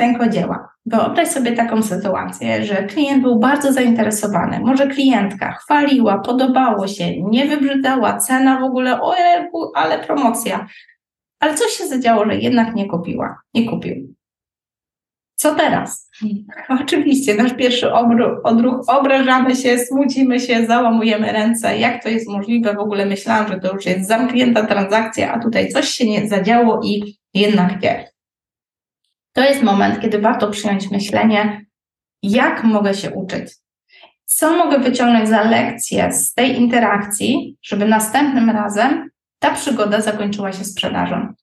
rękodzieła. Wyobraź sobie taką sytuację, że klient był bardzo zainteresowany, może klientka chwaliła, podobało się, nie wybrzydzała, cena w ogóle, ojej, ale promocja. Ale coś się zadziało, że jednak nie kupiła, nie kupił. Co teraz? Oczywiście, nasz pierwszy odruch, obrażamy się, smucimy się, załamujemy ręce. Jak to jest możliwe? W ogóle myślałam, że to już jest zamknięta transakcja, a tutaj coś się nie zadziało i jednak nie. To jest moment, kiedy warto przyjąć myślenie, jak mogę się uczyć. Co mogę wyciągnąć za lekcję z tej interakcji, żeby następnym razem ta przygoda zakończyła się sprzedażą.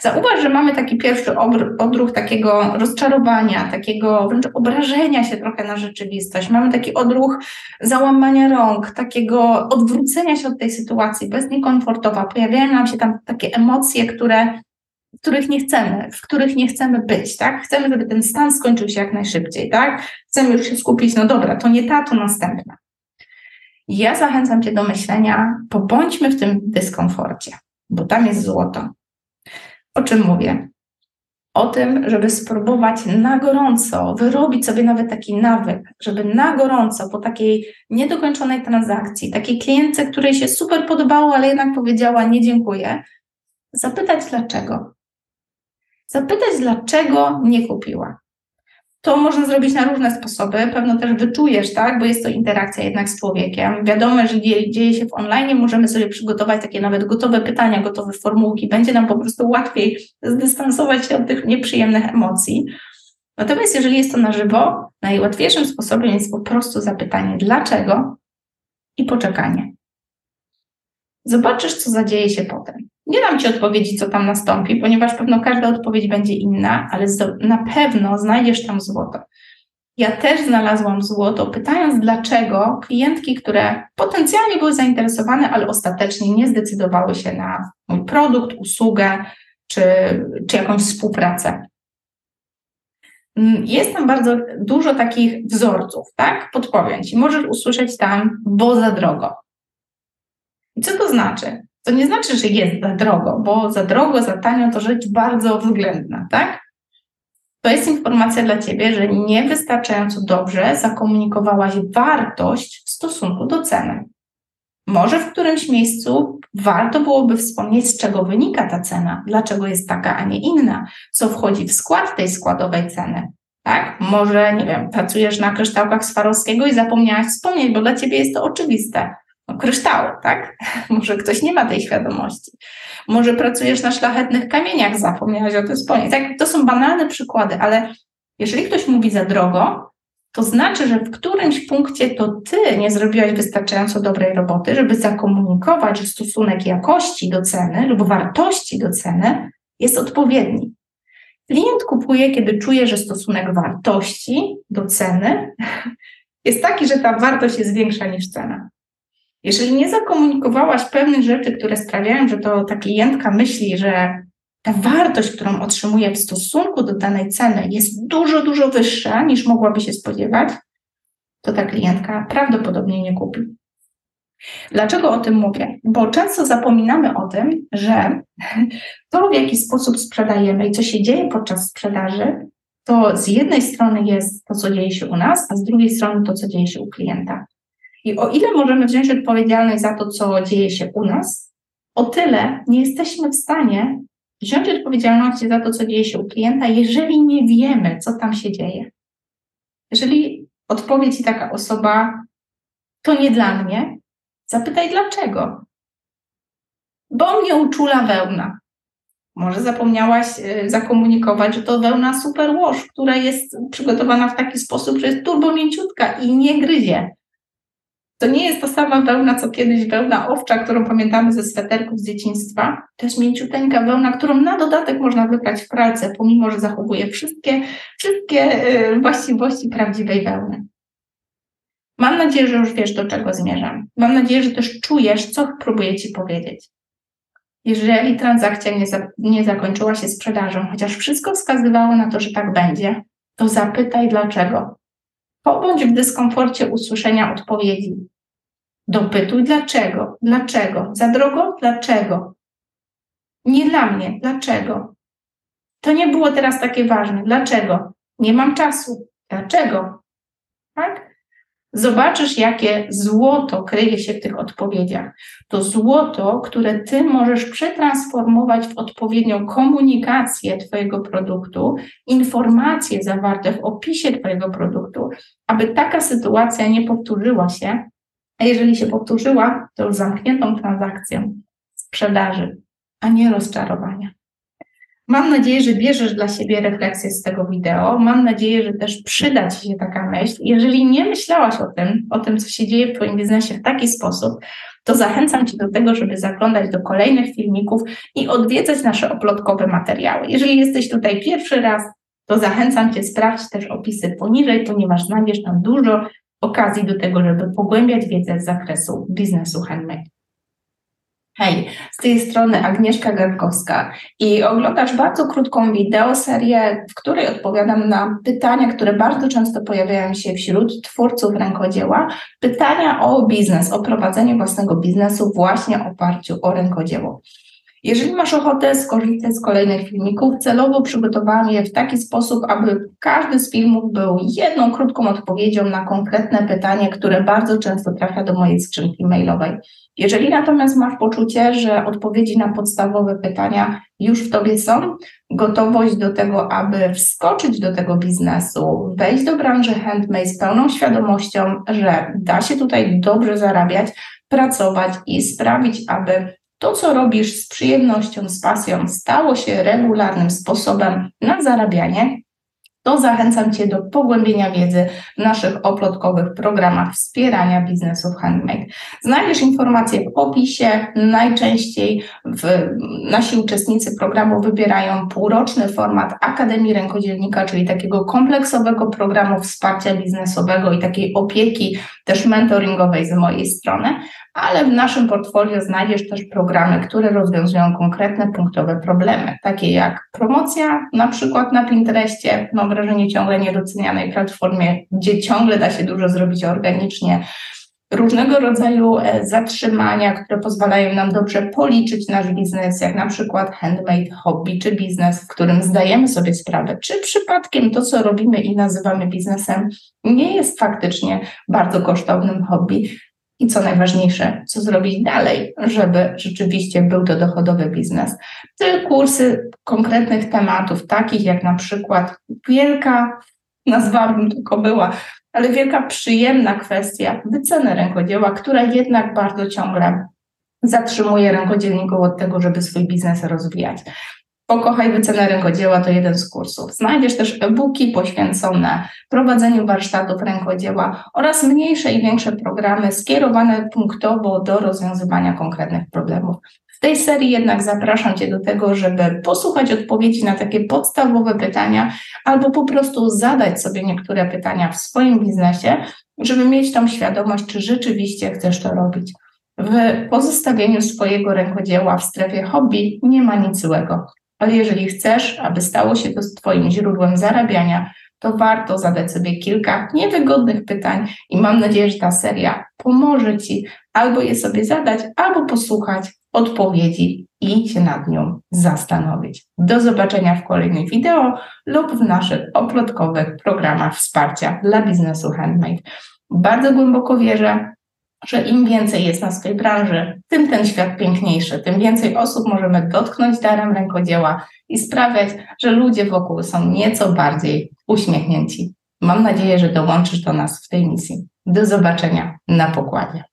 Zauważ, że mamy taki pierwszy odruch takiego rozczarowania, takiego wręcz obrażenia się trochę na rzeczywistość. Mamy taki odruch załamania rąk, takiego odwrócenia się od tej sytuacji, bez niekomfortowa. Pojawiają nam się tam takie emocje, które, których nie chcemy, w których nie chcemy być, tak? Chcemy, żeby ten stan skończył się jak najszybciej, tak? Chcemy już się skupić, no dobra, to nie ta, to następna. Ja zachęcam Cię do myślenia, pobądźmy w tym dyskomforcie, bo tam jest złoto. O czym mówię? O tym, żeby spróbować na gorąco wyrobić sobie nawet taki nawyk, żeby na gorąco po takiej niedokończonej transakcji, takiej klientce, której się super podobało, ale jednak powiedziała nie dziękuję, zapytać dlaczego. Zapytać, dlaczego nie kupiła. To można zrobić na różne sposoby. Pewno też wyczujesz, tak, bo jest to interakcja jednak z człowiekiem. Wiadomo, że dzieje, dzieje się w online, możemy sobie przygotować takie nawet gotowe pytania, gotowe formułki. Będzie nam po prostu łatwiej zdystansować się od tych nieprzyjemnych emocji. Natomiast jeżeli jest to na żywo, najłatwiejszym sposobem jest po prostu zapytanie dlaczego i poczekanie. Zobaczysz, co zadzieje się potem. Nie dam Ci odpowiedzi, co tam nastąpi, ponieważ pewno każda odpowiedź będzie inna, ale na pewno znajdziesz tam złoto. Ja też znalazłam złoto, pytając dlaczego klientki, które potencjalnie były zainteresowane, ale ostatecznie nie zdecydowały się na mój produkt, usługę czy, czy jakąś współpracę. Mm, jest tam bardzo dużo takich wzorców, tak? Podpowiem Ci. Możesz usłyszeć tam, bo za drogo. I co to znaczy? To nie znaczy, że jest za drogo, bo za drogo, za tanio to rzecz bardzo względna, tak? To jest informacja dla Ciebie, że niewystarczająco dobrze zakomunikowałaś wartość w stosunku do ceny. Może w którymś miejscu warto byłoby wspomnieć, z czego wynika ta cena, dlaczego jest taka, a nie inna, co wchodzi w skład tej składowej ceny. Tak? Może, nie wiem, pracujesz na kryształkach Swarowskiego i zapomniałaś wspomnieć, bo dla ciebie jest to oczywiste no, kryształu, tak? Może ktoś nie ma tej świadomości. Może pracujesz na szlachetnych kamieniach, zapomniałaś o tym wspomnieć. Tak, to są banalne przykłady, ale jeżeli ktoś mówi za drogo, to znaczy, że w którymś punkcie to ty nie zrobiłaś wystarczająco dobrej roboty, żeby zakomunikować, że stosunek jakości do ceny lub wartości do ceny jest odpowiedni. Klient kupuje, kiedy czuje, że stosunek wartości do ceny jest taki, że ta wartość jest większa niż cena. Jeżeli nie zakomunikowałaś pewnych rzeczy, które sprawiają, że to ta klientka myśli, że ta wartość, którą otrzymuje w stosunku do danej ceny jest dużo, dużo wyższa niż mogłaby się spodziewać, to ta klientka prawdopodobnie nie kupi. Dlaczego o tym mówię? Bo często zapominamy o tym, że to, w jaki sposób sprzedajemy i co się dzieje podczas sprzedaży, to z jednej strony jest to, co dzieje się u nas, a z drugiej strony to, co dzieje się u klienta. I o ile możemy wziąć odpowiedzialność za to, co dzieje się u nas, o tyle nie jesteśmy w stanie wziąć odpowiedzialności za to, co dzieje się u klienta, jeżeli nie wiemy, co tam się dzieje. Jeżeli odpowie ci taka osoba, to nie dla mnie, zapytaj dlaczego. Bo mnie uczula wełna. Może zapomniałaś y, zakomunikować, że to wełna superwash, która jest przygotowana w taki sposób, że jest turbo mięciutka i nie gryzie. To nie jest ta sama wełna, co kiedyś wełna owcza, którą pamiętamy ze sweterków z dzieciństwa. To jest mięciuteńka wełna, którą na dodatek można wybrać w pralce, pomimo, że zachowuje wszystkie, wszystkie y, właściwości prawdziwej wełny. Mam nadzieję, że już wiesz, do czego zmierzam. Mam nadzieję, że też czujesz, co próbuję Ci powiedzieć. Jeżeli transakcja nie, za, nie zakończyła się sprzedażą, chociaż wszystko wskazywało na to, że tak będzie, to zapytaj dlaczego. Pobądź w dyskomforcie usłyszenia odpowiedzi. Dopytuj dlaczego, dlaczego, za drogo, dlaczego. Nie dla mnie, dlaczego. To nie było teraz takie ważne. Dlaczego? Nie mam czasu. Dlaczego? Tak? Zobaczysz, jakie złoto kryje się w tych odpowiedziach. To złoto, które ty możesz przetransformować w odpowiednią komunikację Twojego produktu, informacje zawarte w opisie Twojego produktu, aby taka sytuacja nie powtórzyła się. A jeżeli się powtórzyła, to już zamkniętą transakcją sprzedaży, a nie rozczarowania. Mam nadzieję, że bierzesz dla siebie refleksję z tego wideo. Mam nadzieję, że też przyda Ci się taka myśl. Jeżeli nie myślałaś o tym, o tym, co się dzieje w Twoim biznesie w taki sposób, to zachęcam Cię do tego, żeby zaglądać do kolejnych filmików i odwiedzać nasze oplotkowe materiały. Jeżeli jesteś tutaj pierwszy raz, to zachęcam Cię, sprawdź też opisy poniżej, ponieważ znajdziesz tam dużo okazji do tego, żeby pogłębiać wiedzę z zakresu biznesu handmade. Hej, z tej strony Agnieszka Garkowska i oglądasz bardzo krótką wideoserię, w której odpowiadam na pytania, które bardzo często pojawiają się wśród twórców rękodzieła. Pytania o biznes, o prowadzenie własnego biznesu właśnie oparciu o rękodzieło. Jeżeli masz ochotę skorzystać z kolejnych filmików, celowo przygotowałam je w taki sposób, aby każdy z filmów był jedną krótką odpowiedzią na konkretne pytanie, które bardzo często trafia do mojej skrzynki mailowej. Jeżeli natomiast masz poczucie, że odpowiedzi na podstawowe pytania już w tobie są, gotowość do tego, aby wskoczyć do tego biznesu, wejść do branży handmade z pełną świadomością, że da się tutaj dobrze zarabiać, pracować i sprawić, aby to, co robisz z przyjemnością, z pasją, stało się regularnym sposobem na zarabianie, to zachęcam Cię do pogłębienia wiedzy w naszych oplotkowych programach wspierania biznesów handmade. Znajdziesz informacje w opisie. Najczęściej w, nasi uczestnicy programu wybierają półroczny format Akademii Rękodzielnika, czyli takiego kompleksowego programu wsparcia biznesowego i takiej opieki też mentoringowej z mojej strony, ale w naszym portfolio znajdziesz też programy, które rozwiązują konkretne punktowe problemy, takie jak promocja, na przykład na Pinterestie, mam wrażenie ciągle niedocenianej platformie, gdzie ciągle da się dużo zrobić organicznie, różnego rodzaju e, zatrzymania, które pozwalają nam dobrze policzyć nasz biznes, jak na przykład handmade hobby czy biznes, w którym zdajemy sobie sprawę, czy przypadkiem to, co robimy i nazywamy biznesem, nie jest faktycznie bardzo kosztownym hobby, i co najważniejsze, co zrobić dalej, żeby rzeczywiście był to dochodowy biznes. Te kursy konkretnych tematów, takich jak na przykład wielka, nazwałabym tylko była, ale wielka przyjemna kwestia wyceny rękodzieła, która jednak bardzo ciągle zatrzymuje rękodzielników od tego, żeby swój biznes rozwijać. Pokochaj wycenę rękodzieła to jeden z kursów. Znajdziesz też e-booki poświęcone prowadzeniu warsztatów rękodzieła oraz mniejsze i większe programy skierowane punktowo do rozwiązywania konkretnych problemów. W tej serii jednak zapraszam Cię do tego, żeby posłuchać odpowiedzi na takie podstawowe pytania albo po prostu zadać sobie niektóre pytania w swoim biznesie, żeby mieć tą świadomość, czy rzeczywiście chcesz to robić. W pozostawieniu swojego rękodzieła w strefie hobby nie ma nic złego ale jeżeli chcesz, aby stało się to Twoim źródłem zarabiania, to warto zadać sobie kilka niewygodnych pytań i mam nadzieję, że ta seria pomoże Ci albo je sobie zadać, albo posłuchać odpowiedzi i się nad nią zastanowić. Do zobaczenia w kolejnych wideo lub w naszych oplotkowych programach wsparcia dla biznesu handmade. Bardzo głęboko wierzę, że im więcej jest nas w tej branży, tym ten świat piękniejszy, tym więcej osób możemy dotknąć darem rękodzieła i sprawiać, że ludzie wokół są nieco bardziej uśmiechnięci. Mam nadzieję, że dołączysz do nas w tej misji. Do zobaczenia na pokładzie.